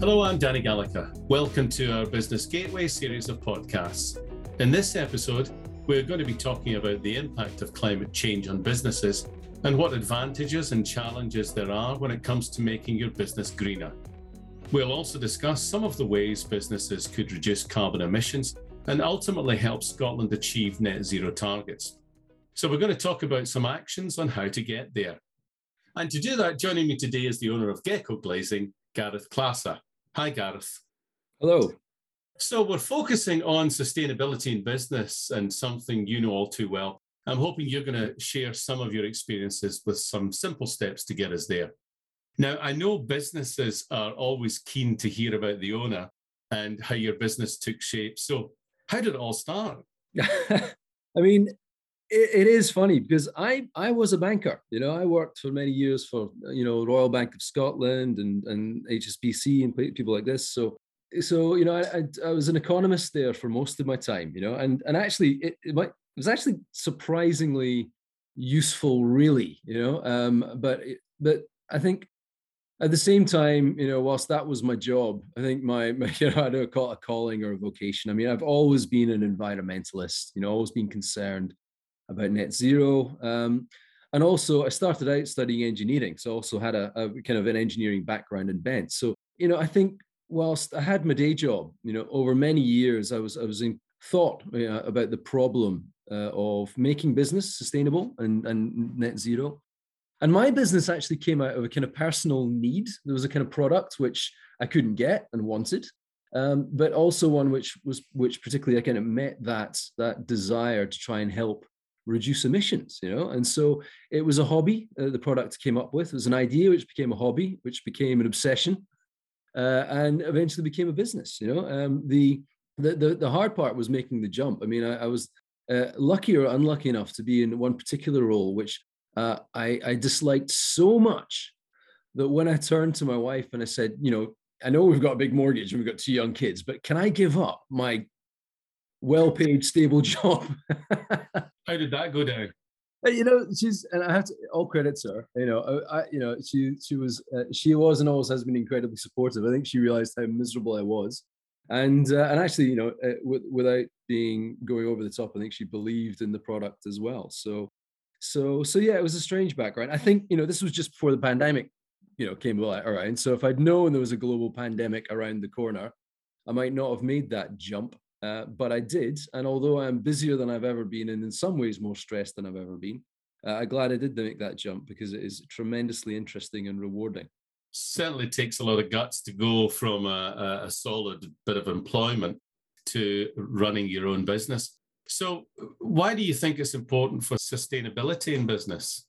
Hello, I'm Danny Gallagher. Welcome to our Business Gateway series of podcasts. In this episode, we're going to be talking about the impact of climate change on businesses and what advantages and challenges there are when it comes to making your business greener. We'll also discuss some of the ways businesses could reduce carbon emissions and ultimately help Scotland achieve net zero targets. So, we're going to talk about some actions on how to get there. And to do that, joining me today is the owner of Gecko Glazing, Gareth Classer. Hi, Gareth. Hello. So, we're focusing on sustainability in business and something you know all too well. I'm hoping you're going to share some of your experiences with some simple steps to get us there. Now, I know businesses are always keen to hear about the owner and how your business took shape. So, how did it all start? I mean, it, it is funny because I I was a banker. You know, I worked for many years for you know Royal Bank of Scotland and and HSBC and people like this. So so you know I, I, was an economist there for most of my time. You know, and and actually it it, might, it was actually surprisingly useful, really. You know, um, but but I think at the same time, you know, whilst that was my job, I think my, my you know, I don't call it a calling or a vocation. I mean, I've always been an environmentalist, you know, always been concerned about net zero. Um, and also, I started out studying engineering, so I also had a, a, kind of an engineering background and bent. So, you know, I think whilst I had my day job, you know, over many years, I was I was in thought you know, about the problem uh, of making business sustainable and, and net zero. And my business actually came out of a kind of personal need. There was a kind of product which I couldn't get and wanted, um, but also one which was which particularly I kind of met that that desire to try and help reduce emissions you know? And so it was a hobby uh, the product came up with. It was an idea which became a hobby which became an obsession uh, and eventually became a business you know? Um, the, the, the the hard part was making the jump. I mean i, I was uh, lucky or unlucky enough to be in one particular role which uh, I, I disliked so much that when i turned to my wife and i said you know I know we've got a big mortgage and we've got two young kids, but can I give up my well-paid, stable job. How did that go down? You know, she's and I have to all credit to her. You know, I, you know, she she was uh, she was and always has been incredibly supportive. I think she realized how miserable I was, and uh, and actually, you know, uh, w- without being going over the top, I think she believed in the product as well. So, so so yeah, it was a strange background. I think you know this was just before the pandemic, you know, came around. So if I'd known there was a global pandemic around the corner, I might not have made that jump. Uh, but I did. And although I'm busier than I've ever been, and in some ways more stressed than I've ever been, uh, I'm glad I did make that jump because it is tremendously interesting and rewarding. Certainly takes a lot of guts to go from a, a solid bit of employment to running your own business. So, why do you think it's important for sustainability in business?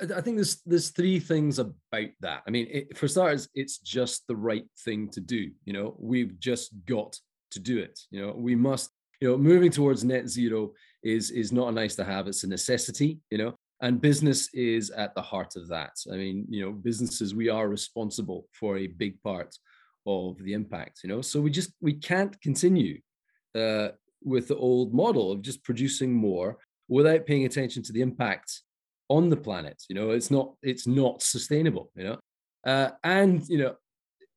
I think there's there's three things about that. I mean, it, for starters, it's just the right thing to do. You know, we've just got to do it. You know, we must, you know, moving towards net zero is is not a nice to have, it's a necessity, you know, and business is at the heart of that. I mean, you know, businesses, we are responsible for a big part of the impact, you know. So we just we can't continue uh, with the old model of just producing more without paying attention to the impact on the planet. You know, it's not it's not sustainable. You know, uh, and you know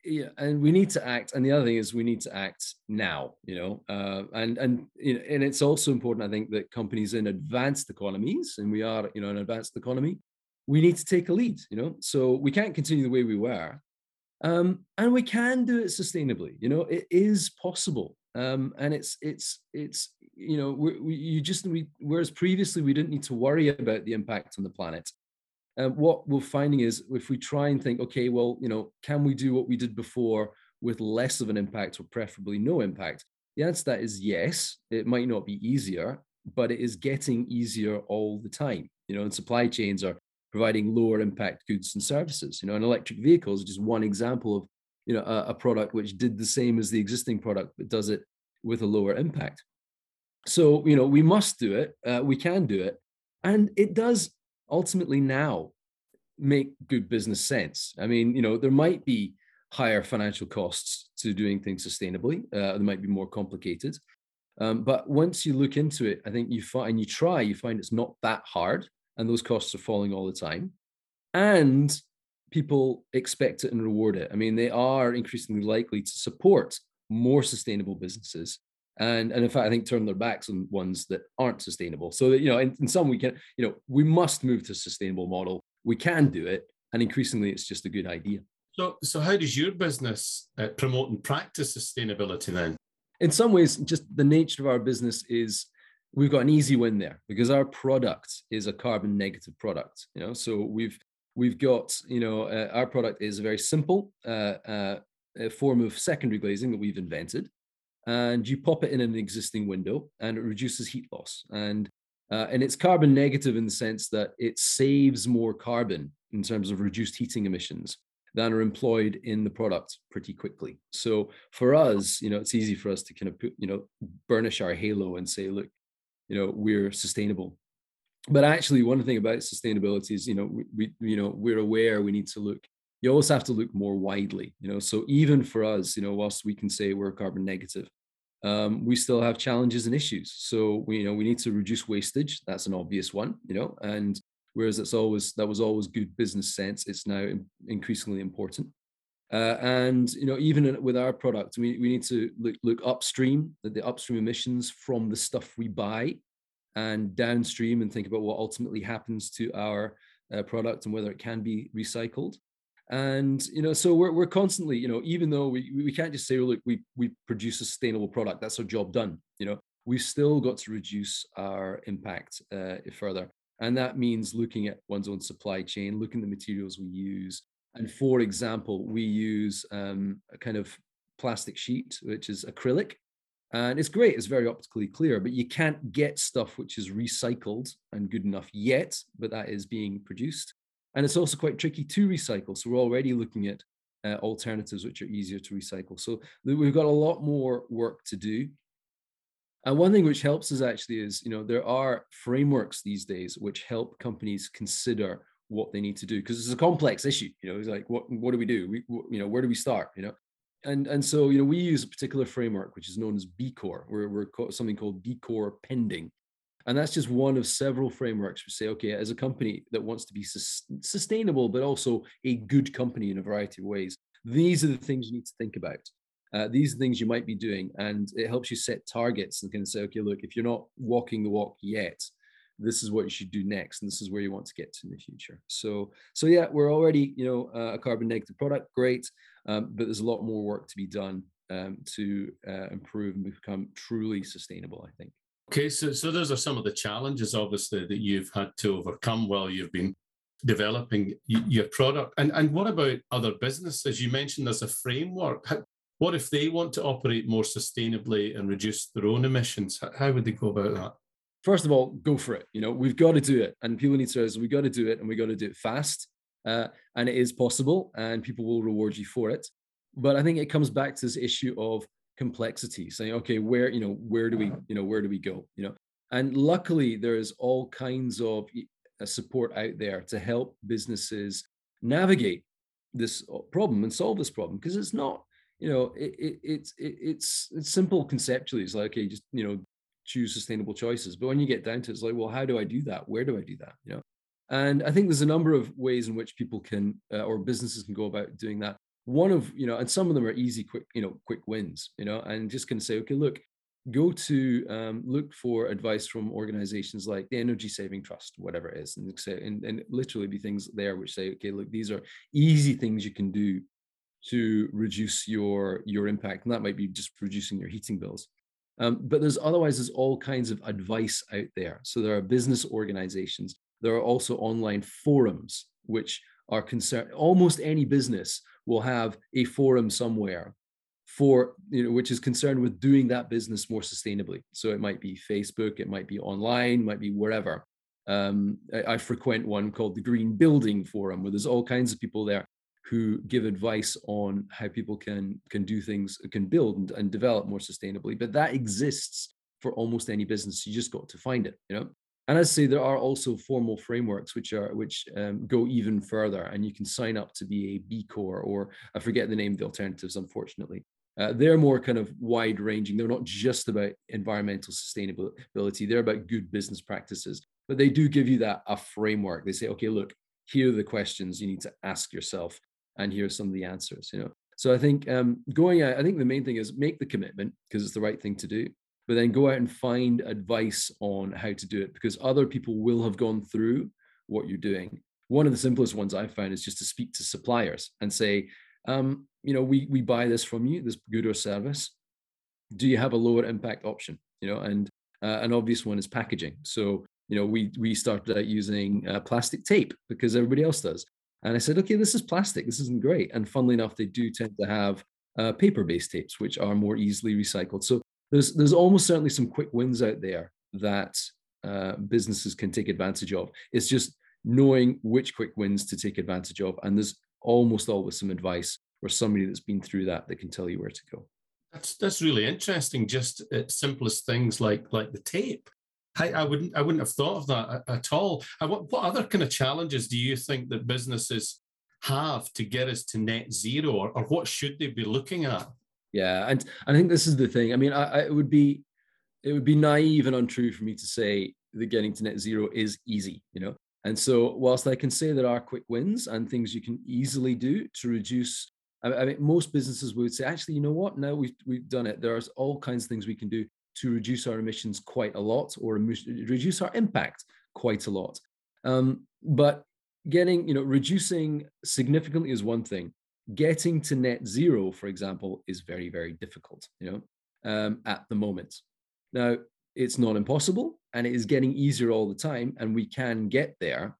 yeah, and we need to act. And the other thing is we need to act now, you know, uh, and and you know, and it's also important, I think, that companies in advanced economies, and we are, you know, an advanced economy, we need to take a lead, you know. So we can't continue the way we were, um, and we can do it sustainably. You know, it is possible, um, and it's it's it's you know, we, we, you just we whereas previously we didn't need to worry about the impact on the planet uh, what we're finding is if we try and think, okay, well, you know, can we do what we did before with less of an impact or preferably no impact? The answer to that is yes. It might not be easier, but it is getting easier all the time. You know, and supply chains are providing lower impact goods and services. You know, an electric vehicle is just one example of you know a, a product which did the same as the existing product but does it with a lower impact. So you know we must do it. Uh, we can do it, and it does ultimately now make good business sense. I mean, you know, there might be higher financial costs to doing things sustainably. Uh, they might be more complicated. Um, but once you look into it, I think you find you try, you find it's not that hard, and those costs are falling all the time. And people expect it and reward it. I mean, they are increasingly likely to support more sustainable businesses. And, and in fact, I think turn their backs on ones that aren't sustainable. So that, you know, in, in some we can, you know, we must move to a sustainable model. We can do it. And increasingly it's just a good idea. So, so how does your business uh, promote and practice sustainability then? In some ways, just the nature of our business is we've got an easy win there because our product is a carbon negative product. You know, so we've we've got you know uh, our product is a very simple uh, uh, form of secondary glazing that we've invented, and you pop it in an existing window, and it reduces heat loss and uh, and it's carbon negative in the sense that it saves more carbon in terms of reduced heating emissions than are employed in the product pretty quickly. So for us, you know, it's easy for us to kind of put, you know, burnish our halo and say, look, you know, we're sustainable. But actually, one thing about sustainability is, you know, we, we you know, we're aware we need to look. You always have to look more widely, you know. So even for us, you know, whilst we can say we're carbon negative, um, we still have challenges and issues. So we, you know, we need to reduce wastage. That's an obvious one, you know, and whereas it's always that was always good business sense it's now increasingly important uh, and you know even with our product we, we need to look, look upstream at the upstream emissions from the stuff we buy and downstream and think about what ultimately happens to our uh, product and whether it can be recycled and you know so we're, we're constantly you know even though we, we can't just say oh, look we we produce a sustainable product that's our job done you know we've still got to reduce our impact uh, further and that means looking at one's own supply chain, looking at the materials we use. And for example, we use um, a kind of plastic sheet, which is acrylic. And it's great, it's very optically clear, but you can't get stuff which is recycled and good enough yet, but that is being produced. And it's also quite tricky to recycle. So we're already looking at uh, alternatives which are easier to recycle. So we've got a lot more work to do. And one thing which helps us actually is, you know, there are frameworks these days which help companies consider what they need to do because it's a complex issue. You know, it's like, what what do we do? We, you know, where do we start? You know, and and so you know, we use a particular framework which is known as B Corp. We're we're something called B Corp pending, and that's just one of several frameworks we say, okay, as a company that wants to be sus- sustainable but also a good company in a variety of ways, these are the things you need to think about. Uh, these are things you might be doing and it helps you set targets and can say okay look if you're not walking the walk yet this is what you should do next and this is where you want to get to in the future. So so yeah we're already you know uh, a carbon negative product great um, but there's a lot more work to be done um, to uh, improve and become truly sustainable i think okay so so those are some of the challenges obviously that you've had to overcome while you've been developing your product and and what about other businesses you mentioned there's a framework How, what if they want to operate more sustainably and reduce their own emissions? How would they go about that? First of all, go for it. You know, we've got to do it, and people need to realize we've got to do it, and we've got to do it fast. Uh, and it is possible, and people will reward you for it. But I think it comes back to this issue of complexity, saying, okay, where you know, where do we, you know, where do we go? You know, and luckily there is all kinds of uh, support out there to help businesses navigate this uh, problem and solve this problem because it's not you know, it, it, it's it, it's it's simple conceptually. It's like okay, just you know, choose sustainable choices. But when you get down to it, it's like, well, how do I do that? Where do I do that? You know, and I think there's a number of ways in which people can uh, or businesses can go about doing that. One of you know, and some of them are easy, quick you know, quick wins. You know, and just can say, okay, look, go to um, look for advice from organizations like the energy saving trust whatever it is and, say, and, and literally be things there which say okay look these are easy things you can do to reduce your your impact and that might be just reducing your heating bills um, but there's otherwise there's all kinds of advice out there so there are business organizations there are also online forums which are concerned almost any business will have a forum somewhere for you know which is concerned with doing that business more sustainably so it might be facebook it might be online might be wherever um, I, I frequent one called the green building forum where there's all kinds of people there who give advice on how people can can do things, can build and, and develop more sustainably. But that exists for almost any business. You just got to find it, you know. And as I say, there are also formal frameworks which are which um, go even further, and you can sign up to be a B Corp or I forget the name of the alternatives, unfortunately. Uh, they're more kind of wide ranging. They're not just about environmental sustainability. They're about good business practices, but they do give you that a framework. They say, okay, look, here are the questions you need to ask yourself, and here are some of the answers. You know, so I think um, going I think the main thing is make the commitment because it's the right thing to do, but then go out and find advice on how to do it because other people will have gone through what you're doing. One of the simplest ones I've found is just to speak to suppliers and say, um, you know, we we buy this from you, this good or service. Do you have a lower impact option? You know, and uh, an obvious one is packaging. So you know, we we started out using uh, plastic tape because everybody else does. And I said, okay, this is plastic. This isn't great. And funnily enough, they do tend to have uh, paper-based tapes, which are more easily recycled. So there's there's almost certainly some quick wins out there that uh, businesses can take advantage of. It's just knowing which quick wins to take advantage of. And there's almost always some advice or somebody that's been through that that can tell you where to go. That's that's really interesting. Just simplest things like like the tape. I, I wouldn't I wouldn't have thought of that at, all. I, what what other kind of challenges do you think that businesses have to get us to net zero, or, or what should they be looking at? Yeah, and I think this is the thing. I mean, I, I, it would be it would be naive and untrue for me to say that getting to net zero is easy. You know, and so, whilst I can say there are quick wins and things you can easily do to reduce, I, mean, most businesses would say, actually, you know what? Now we've we've done it. There's all kinds of things we can do to reduce our emissions quite a lot, or reduce our impact quite a lot. Um, but getting, you know, reducing significantly is one thing. Getting to net zero, for example, is very very difficult. You know, um, at the moment. Now, it's not impossible and it is getting easier all the time and we can get there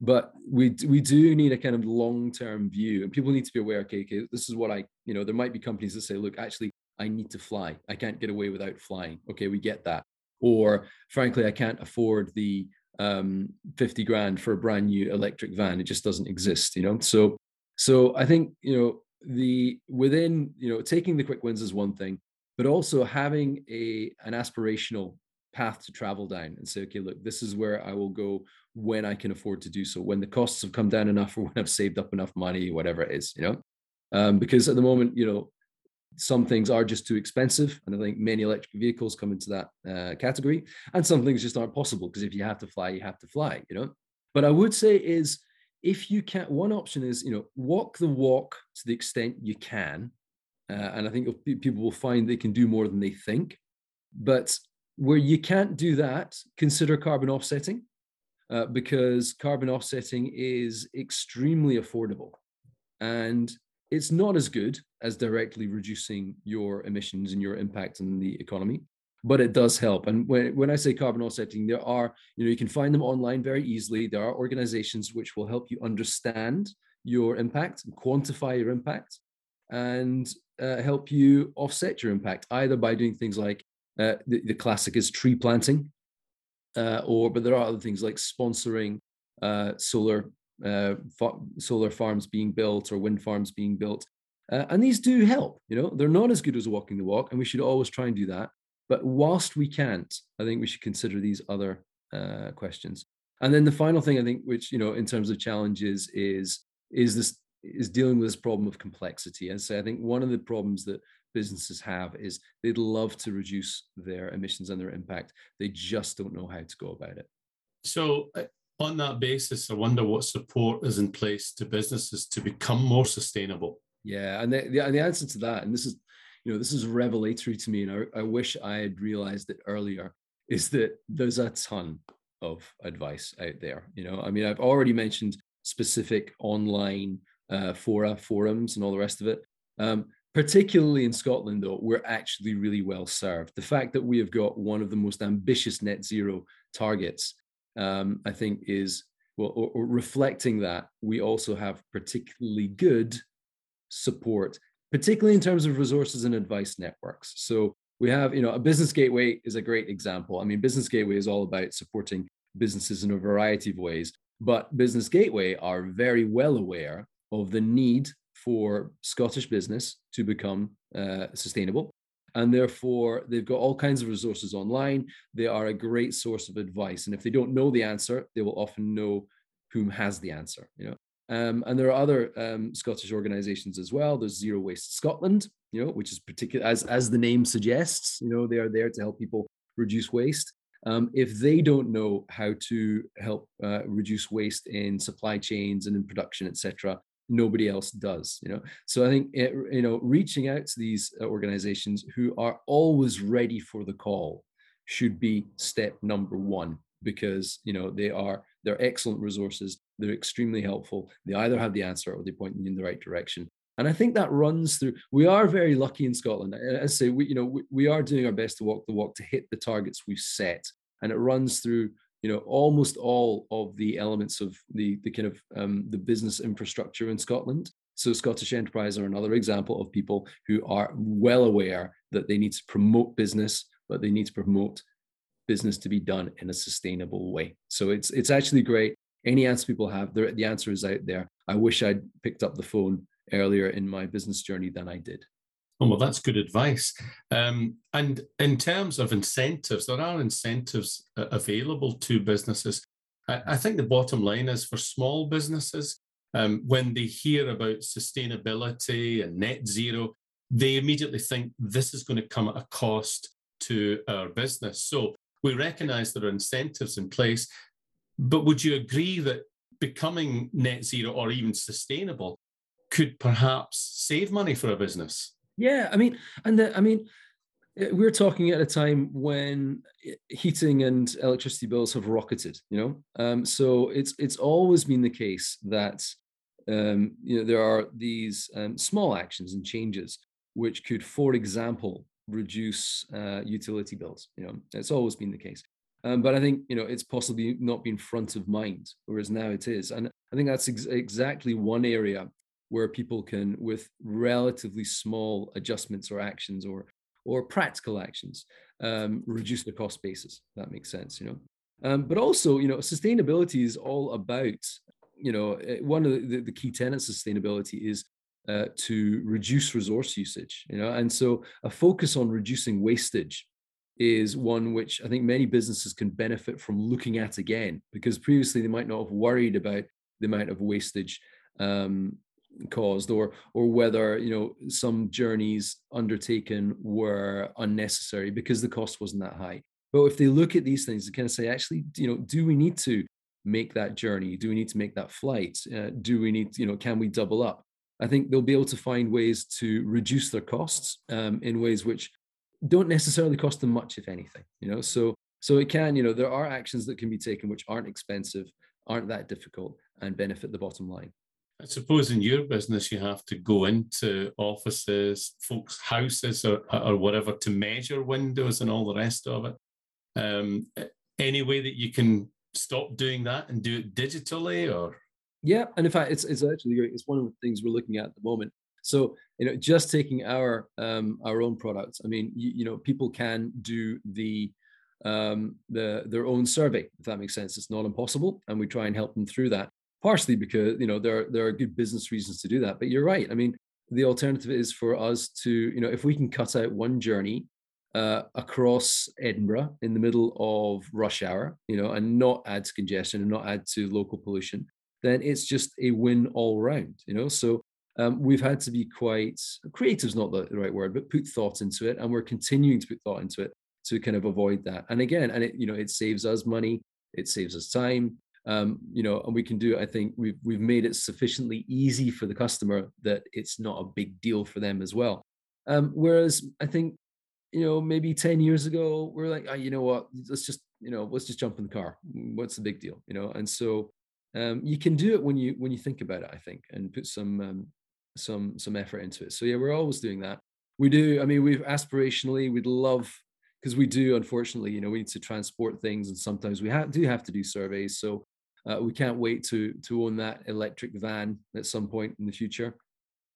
but we we do need a kind of long term view and people need to be aware okay, okay this is what i you know there might be companies that say look actually i need to fly i can't get away without flying okay we get that or frankly i can't afford the um 50 grand for a brand new electric van it just doesn't exist you know so so i think you know the within you know taking the quick wins is one thing but also having a an aspirational path to travel down and say okay look this is where i will go when i can afford to do so when the costs have come down enough or when i've saved up enough money whatever it is you know? Um, because at the moment you know some things are just too expensive and i think many electric vehicles come into that uh, category and some things just aren't possible because if you have to fly you have to fly you know? But i would say is if you can't one option is you know walk the walk to the extent you can uh, and I think people will find they can do more than they think. But where you can't do that, consider carbon offsetting, uh, because carbon offsetting is extremely affordable. And it's not as good as directly reducing your emissions and your impact on the economy, but it does help. And when, when I say carbon offsetting, there are, you know, you can find them online very easily. There are organizations which will help you understand your impact quantify your impact and uh, help you offset your impact either by doing things like uh, the, the, classic is tree planting, uh, or but there are other things like sponsoring uh, solar uh, fa- solar farms being built or wind farms being built, uh, and these do help. You know, they're not as good as walking the walk, and we should always try and do that. But whilst we can't, I think we should consider these other questions. And then the final thing I think, which you know, in terms of challenges, is is this is dealing with this problem of complexity. And so I think one of the problems that businesses have is they'd love to reduce their emissions and their impact. They just don't know how to go about it. So, uh, on that basis, I wonder what support is in place to businesses to become more sustainable. Yeah, and the, the, the answer to that, and this is, you know, this is revelatory to me, and I, I wish I had realized it earlier, is that there's a ton of advice out there. You know, I mean, I've already mentioned specific online uh, fora, forums, and all the rest of it. Um, particularly in Scotland, though, we're actually really well served. The fact that we have got one of the most ambitious net zero targets, um, I think, is well, or, or reflecting that we also have particularly good support, particularly in terms of resources and advice networks. So we have, you know, a business gateway is a great example. I mean, business gateway is all about supporting businesses in a variety of ways, but business gateway are very well aware of the need for Scottish business to become uh, sustainable. And therefore, they've got all kinds of resources online. They are a great source of advice. And if they don't know the answer, they will often know whom has the answer. You know, um, and there are other um, Scottish organisations as well. There's Zero Waste Scotland, you know, which is particular as as the name suggests. You know, they are there to help people reduce waste. um, if they don't know how to help uh, reduce waste in supply chains and in production, etc., nobody else does. You know, so I think it, you know reaching out to these uh, organizations who are always ready for the call should be step number one because you know they are they're excellent resources. They're extremely helpful. They either have the answer or they point you in the right direction. And i think that runs through we are very lucky in scotland. I say we you know we, we are doing our best to walk the walk to hit the targets we've set. And it runs through you know almost all of the elements of the the kind of um, the business infrastructure in scotland. So scottish enterprise are another example of people who are well aware that they need to promote business but they need to promote business to be done in a sustainable way. So it's it's actually great. Any answer people have, the answer is out there. I wish I'd picked up the phone earlier in my business journey than I did. Oh, well, that's good advice. Um, and in terms of incentives, there are incentives uh, available to businesses. I, I, think the bottom line is for small businesses, um, when they hear about sustainability and net zero, they immediately think this is going to come at a cost to our business. So we recognize there are incentives in place, but would you agree that becoming net zero or even sustainable could perhaps save money for a business? Yeah, I mean, and the, I mean, eh, we're talking at a time when heating and electricity bills have rocketed. You know, um, so it's it's always been the case that um, you know there are these um, small actions and changes which could, for example, reduce uh, utility bills. You know, it's always been the case. Um, but I think you know it's possibly not been front of mind, whereas now it is, and I think that's ex- exactly one area where people can, with relatively small adjustments or actions or or practical actions, um, reduce the cost basis. That makes sense, you know. Um, but also, you know, sustainability is all about, you know, eh, one of the, the key tenets of sustainability is uh, to reduce resource usage you know? And so a focus on reducing wastage is one which i think many businesses can benefit from looking at again because previously they might not have worried about the amount of wastage um, caused or or whether you know some journeys undertaken were unnecessary because the cost wasn't that high. But if they look at these things they kind of say actually you know do we need to make that journey? Do we need to make that flight? Uh, do we need you know can we double up I think they'll be able to find ways to reduce their costs um, in ways which don't necessarily cost them much, if anything. You know, so so it can, you know, there are actions that can be taken which aren't expensive, aren't that difficult, and benefit the bottom line. I suppose in your business you have to go into offices, folks' houses, or or whatever to measure windows and all the rest of it. Um, any way that you can stop doing that and do it digitally, or yeah, and in fact, it's it's actually it's one of the things we're looking at at the moment. So you know, just taking our um, our own products. I mean, you, you know, people can do the um, the their own survey if that makes sense. It's not impossible, and we try and help them through that. Partially because you know there there are good business reasons to do that. But you're right. I mean, the alternative is for us to you know if we can cut out one journey uh, across Edinburgh in the middle of rush hour, you know, and not add to congestion and not add to local pollution, then it's just a win all round, you know. So um, we've had to be quite creative is not the, right word, but put thought into it, and we're continuing to put thought into it to kind of avoid that. And again, and it you know it saves us money, it saves us time, um, you know, and we can do. I think we've we've made it sufficiently easy for the customer that it's not a big deal for them as well. Um, whereas I think you know maybe 10 years ago we're like oh, you know what let's just you know let's just jump in the car what's the big deal you know and so um, you can do it when you when you think about it i think and put some um, some some effort into it. So yeah we're always doing that. We do i mean we've aspirationally we'd love because we do unfortunately you know we need to transport things and sometimes we have, do have to do surveys. So uh, we can't wait to to own that electric van at some point in the future.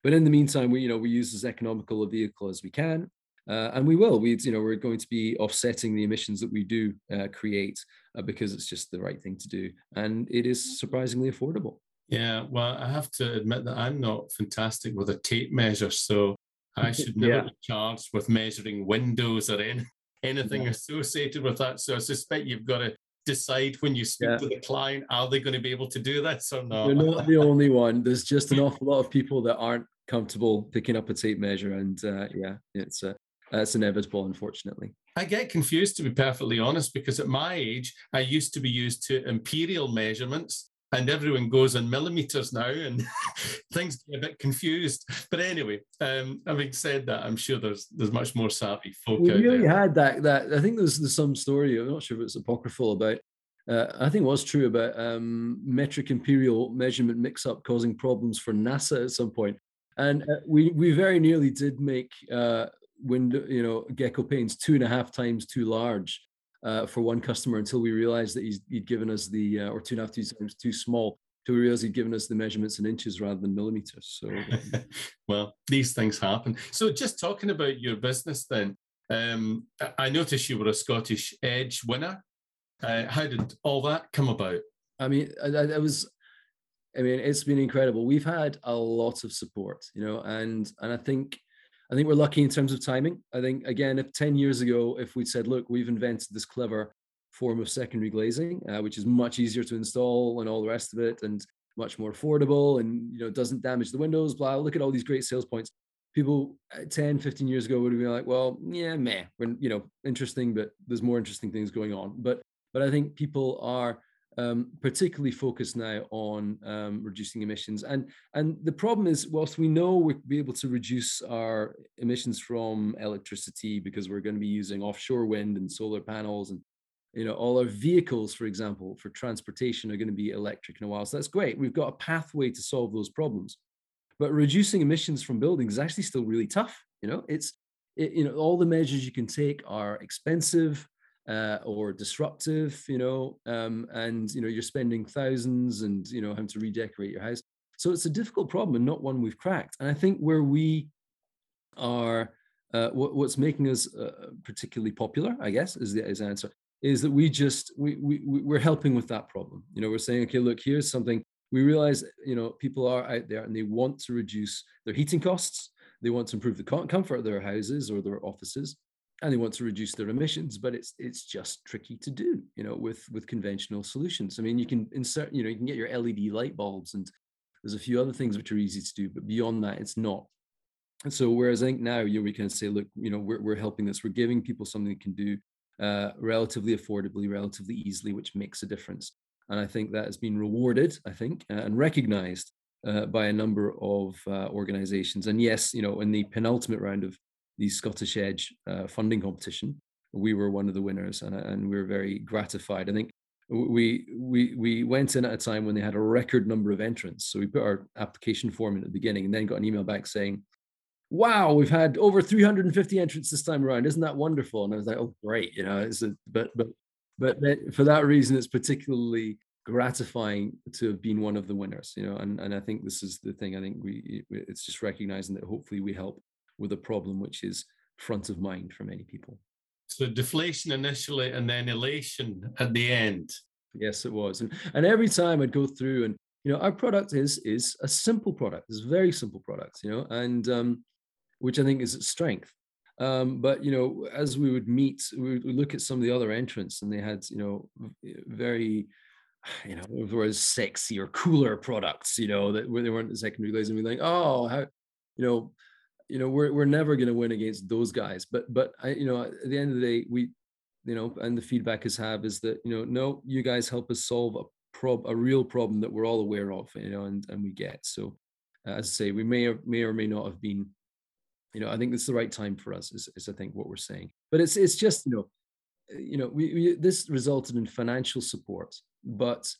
But in the meantime we you know we use as economical a vehicle as we can uh, and we will. We, you know, we're going to be offsetting the emissions that we do uh, create uh, because it's just the right thing to do, and it is surprisingly affordable. Yeah, well, I have to admit that I'm not fantastic with a tape measure, so I should never yeah. be charged with measuring windows or any, anything yeah. associated with that. So I suspect you've got to decide when you speak yeah. to the client, are they going to be able to do this or not? You're not the only one. There's just an awful lot of people that aren't comfortable picking up a tape measure, and uh, yeah, it's uh, that's inevitable, unfortunately. I get confused to be perfectly honest, because at my age, I used to be used to imperial measurements and everyone goes in millimeters now and things get a bit confused. But anyway, um, having said that, I'm sure there's there's much more savvy folk we out really there. had that that I think there's, there's some story, I'm not sure if it's apocryphal about uh, I think it was true about um, metric imperial measurement mix-up causing problems for NASA at some point. And uh, we we very nearly did make uh, window, you know, gecko panes two and a half times too large uh, for one customer until we realized that he's, he'd given us the, uh, or two and a half times too small, until we realized he'd given us the measurements in inches rather than millimeters. So, well, these things happen. So, just talking about your business then, um, I noticed you were a Scottish Edge winner. Uh, how did all that come about? I mean, I was, I mean, it's been incredible. We've had a lot of support, you know, and and I think I think we're lucky in terms of timing. I think again, if 10 years ago, if we'd said, look, we've invented this clever form of secondary glazing, uh, which is much easier to install and all the rest of it, and much more affordable, and you know, doesn't damage the windows, blah. Look at all these great sales points. People uh, 10, 15 years ago would have been like, well, yeah, meh, we're, you know, interesting, but there's more interesting things going on. But but I think people are um, particularly focused now on um, reducing emissions. And, and the problem is, whilst we know we'll be able to reduce our emissions from electricity because we're going to be using offshore wind and solar panels and you know all our vehicles for example for transportation are going to be electric in a while. So that's great. We've got a pathway to solve those problems. But reducing emissions from buildings is actually still really tough you know? It's it, you know all the measures you can take are expensive uh, or disruptive, you know, um, and you know you're spending thousands and you know having to redecorate your house. So it's a difficult problem and not one we've cracked. And I think where we are, uh, what, what's making us uh, particularly popular, I guess, is the is the answer, is that we just we we we're helping with that problem. You know, we're saying, okay, look, here's something. We realize, you know, people are out there and they want to reduce their heating costs. They want to improve the comfort of their houses or their offices and they want to reduce their emissions but it's it's just tricky to do you know with with conventional solutions. I mean you can insert you know you can get your led light bulbs and there's a few other things which are easy to do but beyond that it's not. And so whereas i think now you know, we can say look you know we're, we're helping this. We're giving people something they can do uh, relatively affordably relatively easily which makes a difference. And i think that has been rewarded i think uh, and recognized uh, by a number of uh, organizations. And yes you know in the penultimate round of the Scottish Edge uh, funding competition. We were one of the winners, and, and we were very gratified. I think we we we went in at a time when they had a record number of entrants. So we put our application form in at the beginning, and then got an email back saying, "Wow, we've had over 350 entrants this time around. Isn't that wonderful?" And I was like, "Oh, great!" You know, it's a, but but but for that reason, it's particularly gratifying to have been one of the winners. You know, and and I think this is the thing. I think we it's just recognizing that hopefully we help with a problem which is front of mind for many people. So deflation initially and then elation at the end. Yes, it was. And, and every time I'd go through and you know, our product is is a simple product. It's a very simple product, you know, and um, which I think is its strength. Um, but you know, as we would meet, we would look at some of the other entrants, and they had you know very, you know, was sexy or cooler products, you know, that where they weren't secondary glazing. We like, oh, how, you know, you know we're, we're never going to win against those guys but but i you know at the end of the day we you know and the feedback is have is that you know no you guys help us solve a prob a real problem that we're all aware of you know and and we get. So as i say we may or may or may not have been you know i think it's the right time for us is, is i think what we're saying. But it's it's just you know you know we, we this resulted in financial support but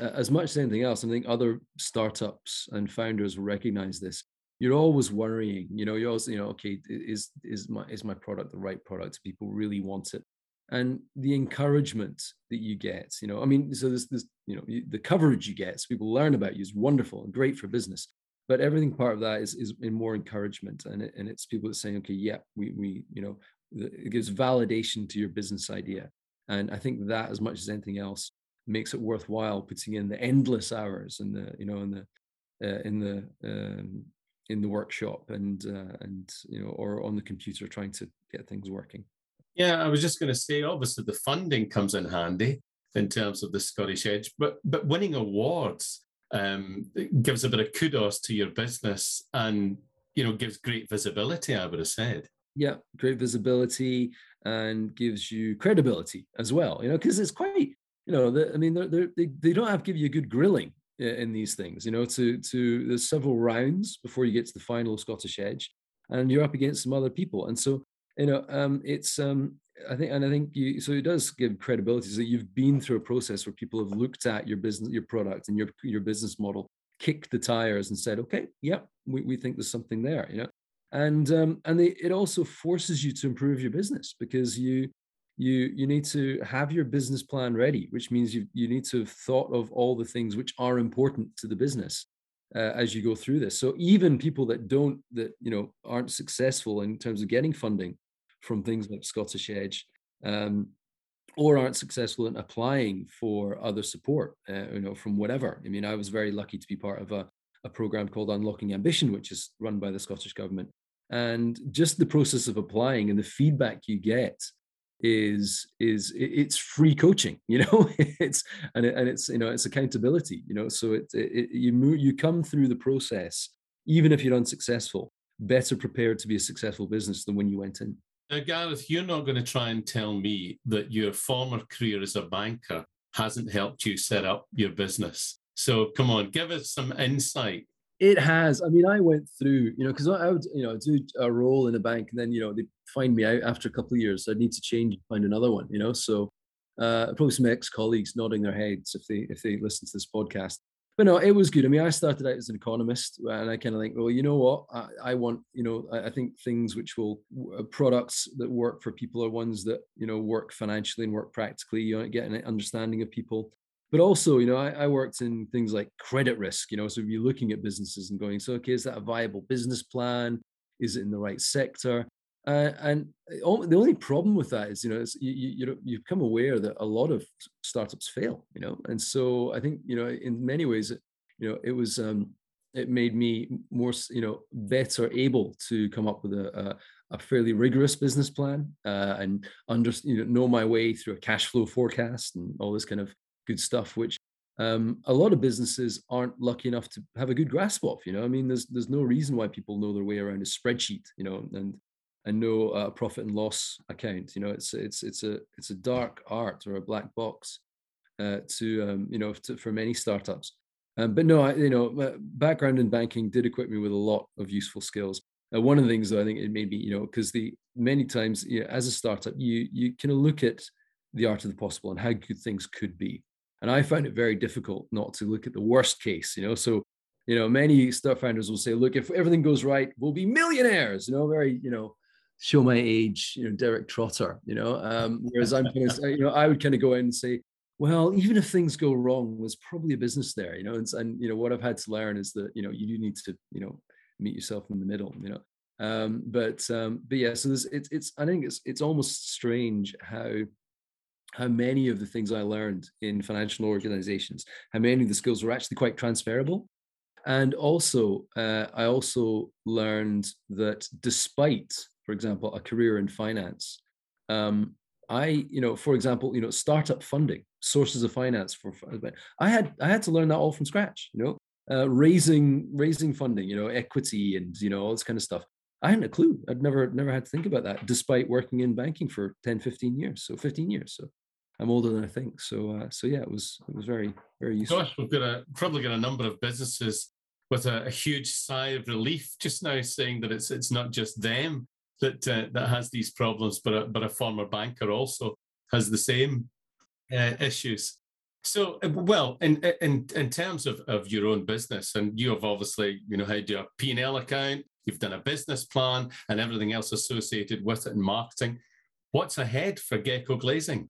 uh, as much as anything else i think other startups and founders recognize this you're always worrying you know you're always you know okay is is my is my product the right product? People really want it? And the encouragement that you get you know i mean so this this you know the coverage you get so people learn about you is wonderful and great for business. But everything part of that is is in more encouragement and it, and it's people saying okay yeah we we you know it gives validation to your business idea. And i think that as much as anything else makes it worthwhile putting in the endless hours and the you know in the uh, in the um, in the workshop and uh, and you know or on the computer trying to get things working yeah i was just going to say obviously the funding comes in handy in terms of the scottish edge but but winning awards um, gives a bit of kudos to your business and you know gives great visibility i would have said yeah, great visibility and gives you credibility as well. You know, because it's quite, you know, the, I mean, they're, they're, they they don't have to give you a good grilling in these things. You know, to to there's several rounds before you get to the final Scottish Edge, and you're up against some other people. And so, you know, um, it's um, I think, and I think you. So it does give credibility. So you've been through a process where people have looked at your business, your product, and your your business model, kicked the tires, and said, okay, yeah, we, we think there's something there. You know, and um, and they, it also forces you to improve your business because you you you need to have your business plan ready, which means you you need to have thought of all the things which are important to the business uh, as you go through this. So even people that don't that you know aren't successful in terms of getting funding from things like Scottish Edge. Um, or aren't successful in applying for other support, uh, you know, from whatever. I mean, I was very lucky to be part of a, a program called Unlocking Ambition, which is run by the Scottish government, and just the process of applying and the feedback you get is is it's free coaching you know? It's and, it, and it's you know it's accountability you know? So it, it you move you come through the process even if you're unsuccessful better prepared to be a successful business than when you went in. Now gareth you're not going to try and tell me that your former career as a banker hasn't helped you set up your business. So come on give us some insight it has. I mean, I went through, you know, because I would, you know, do a role in a bank, and then you know they find me out after a couple of years. So I'd need to change and find another one, you know. So uh, probably some ex-colleagues nodding their heads if they if they listen to this podcast. But no, it was good. I mean, I started out as an economist, and I kind of think, well, you know what, I, I want, you know, I, I, think things which will uh, products that work for people are ones that you know work financially and work practically. You know, get an understanding of people but also you know I, I, worked in things like credit risk you know so you're looking at businesses and going so okay is that a viable business plan? Is it in the right sector? Uh, and uh, the only problem with that is you know you, you you become aware that a lot of startups fail you know? And so i think you know in many ways you know it was um it made me more you know better able to come up with a, a, a fairly rigorous business plan uh, and under you know know my way through a cash flow forecast and all this kind of good stuff, which um, a lot of businesses aren't lucky enough to have a good grasp of. You know, I mean, there's there's no reason why people know their way around a spreadsheet. You know, and and know a profit and loss account. You know, it's it's it's a it's a dark art or a black box uh, to um, you know to, for many startups. Um, but no, I, you know, background in banking did equip me with a lot of useful skills. Uh, one of the things I think it made me, you know, because the many times you know, as a startup, you you kind of look at the art of the possible and how good things could be. And I found it very difficult not to look at the worst case, you know. So, you know, many start founders will say, look, if everything goes right, we'll be millionaires, you know, very, you know, show my age, you know, Derek Trotter, you know. Um, whereas I'm kind of, you know, I would kind of go in and say, well, even if things go wrong, there's probably a business there, you know. And, and you know, what I've had to learn is that, you know, you do need to, you know, meet yourself in the middle, you know. Um, but um, but yeah, so there's it's it's I think it's it's almost strange how how many of the things I learned in financial organizations, how many of the skills were actually quite transferable. And also, uh, I also learned that despite, for example, a career in finance, um, I, you know, for example, you know, startup funding, sources of finance for, I had, I had to learn that all from scratch. You know, uh, raising, raising funding, you know, equity and you know all this kind of stuff. I hadn't a clue. I'd never, never had to think about that, despite working in banking for 10, 15 years. So 15 years. So I'm older than I think. So uh, so yeah, it was it was very very useful. Gosh, we've got a probably got a number of businesses with a, a huge sigh of relief just now, saying that it's it's not just them that uh, that has these problems, but a, but a former banker also has the same uh, issues. So, uh, well, in in in terms of, of your own business, and you have obviously, you know, had your P and L account, you've done a business plan, and everything else associated with it in marketing. What's ahead for Gecko Glazing?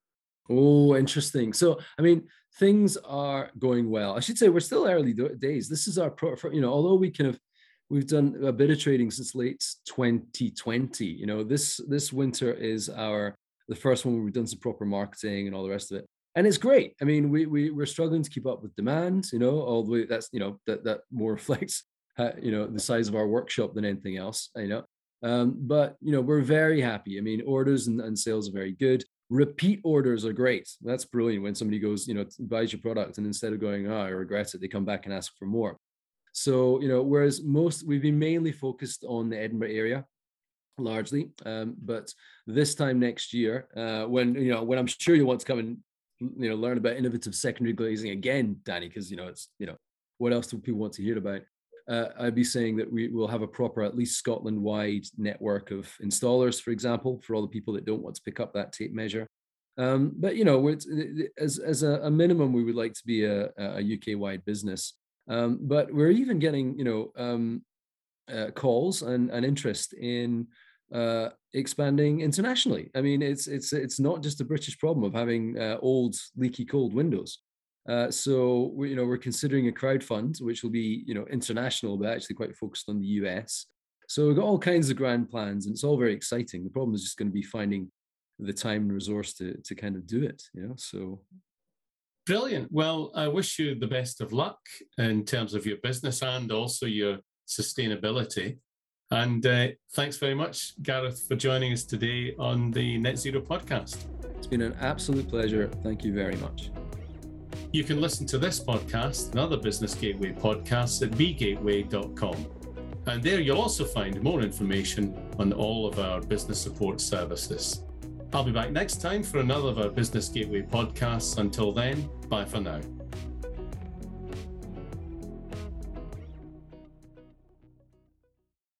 Oh, interesting. So, I mean, things are going well. I should say we're still early days. This is our, pro, you know, although we kind of we've done a bit of trading since late 2020. You know, this this winter is our the first one where we've done some proper marketing and all the rest of it, and it's great. I mean, we we we're struggling to keep up with demand. You know, although that's you know that that more reflects you know the size of our workshop than anything else. You know. Um, but you know we're very happy. I mean, orders and, and sales are very good repeat orders are great. That's brilliant when somebody goes, you know, buys your product and instead of going, oh, I regret it, they come back and ask for more. So, you know, whereas most we've been mainly focused on the Edinburgh area. largely. Um, but this time next year, uh, when you know when I'm sure you want to come and you know learn about innovative secondary glazing again, Danny, because you know it's you know what else do people want to hear about? Uh, I'd be saying that we will have a proper, at least Scotland-wide network of installers, for example, for all the people that don't want to pick up that tape measure. Um, but you know, as as a, a, minimum, we would like to be a, a UK-wide business. Um, but we're even getting you know um, uh, calls and, and interest in uh, expanding internationally. I mean, it's it's it's not just a British problem of having uh, old leaky cold windows. Uh, so we, you know we're considering a crowd fund which will be you know international but actually quite focused on the US. So we've got all kinds of grand plans and it's all very exciting. The problem is just going to be finding the time and resource to to kind of do it. You know, so brilliant. Well, I wish you the best of luck in terms of your business and also your sustainability. And uh, thanks very much, Gareth, for joining us today on the Net Zero podcast. It's been an absolute pleasure. Thank you very much. You can listen to this podcast and other Business Gateway podcasts at bgateway.com. And there you'll also find more information on all of our business support services. I'll be back next time for another of our Business Gateway podcasts. Until then, bye for now.